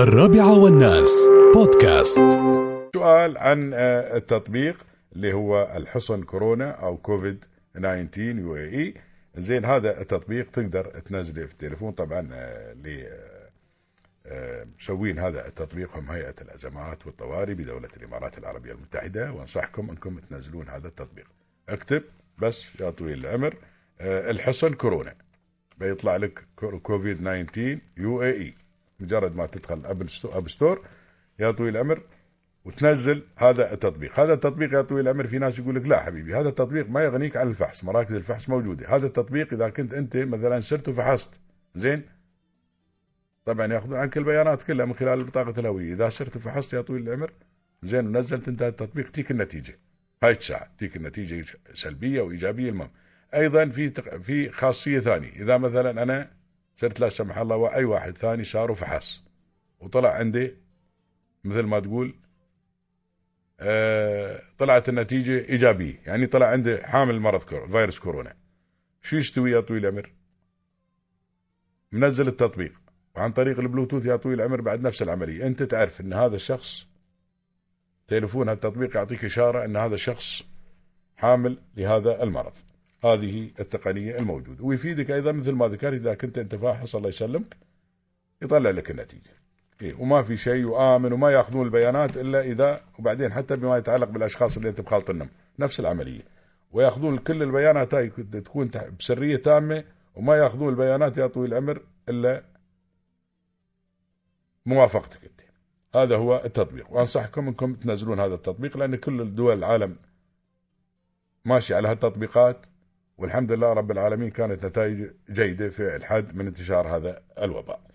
الرابعة والناس. بودكاست. سؤال عن آه، التطبيق اللي هو الحصن كورونا أو كوفيد 19 يو إي زين هذا التطبيق تقدر تنزله في التليفون. طبعا آه، اللي آه، مسوين هذا التطبيق هم هيئة الأزمات والطوارئ بدولة الإمارات العربية المتحدة. وأنصحكم أنكم تنزلون هذا التطبيق. اكتب بس يا طويل العمر الحصن كورونا بيطلع لك كو- كوفيد 19 UAE. مجرد ما تدخل App Sto- App Store يا طويل العمر وتنزل هذا التطبيق. هذا التطبيق يا طويل العمر في ناس يقول لك لا حبيبي هذا التطبيق ما يغنيك عن الفحص مراكز الفحص موجودة. هذا التطبيق إذا كنت أنت مثلا سرت وفحصت زين؟ طبعا يأخذون عنك البيانات كلها من خلال بطاقه الهويه إذا سرت وفحصت يا طويل العمر زين ونزلت أنت التطبيق تيك النتيجة. هاي الساعة تيك النتيجة سلبية وإيجابية. المهم أيضا في تق... في خاصية ثانية. إذا مثلا أنا صرت لا سمح الله وأي واحد ثاني صار وفحص. وطلع عندي مثل ما تقول آه، طلعت النتيجة إيجابية. يعني طلع عنده حامل مرض كور- فيروس كورونا. شو يستوي يا طويل العمر؟ منزل التطبيق. وعن طريق البلوتوث يا طويل العمر بعد نفس العملية. أنت تعرف أن هذا الشخص تليفون التطبيق يعطيك إشارة أن هذا الشخص حامل لهذا المرض. هذه التقنية الموجودة. ويفيدك أيضا مثل ما ذكرت إذا كنت أنت فاحص الله يسلمك يطلع لك النتيجة. إيه وما في شيء وآمن وما يأخذون البيانات إلا إذا وبعدين حتى بما يتعلق بالأشخاص اللي أنت مخالطنهم نفس العملية. ويأخذون كل البيانات هاي تكون بسرية تامة وما يأخذون البيانات يا طويل العمر إلا موافقتك أنت. هذا هو التطبيق. وأنصحكم أنكم تنزلون هذا التطبيق لأن كل الدول العالم ماشي على هالتطبيقات. والحمد لله رب العالمين كانت نتائج جيدة في الحد من انتشار هذا الوباء.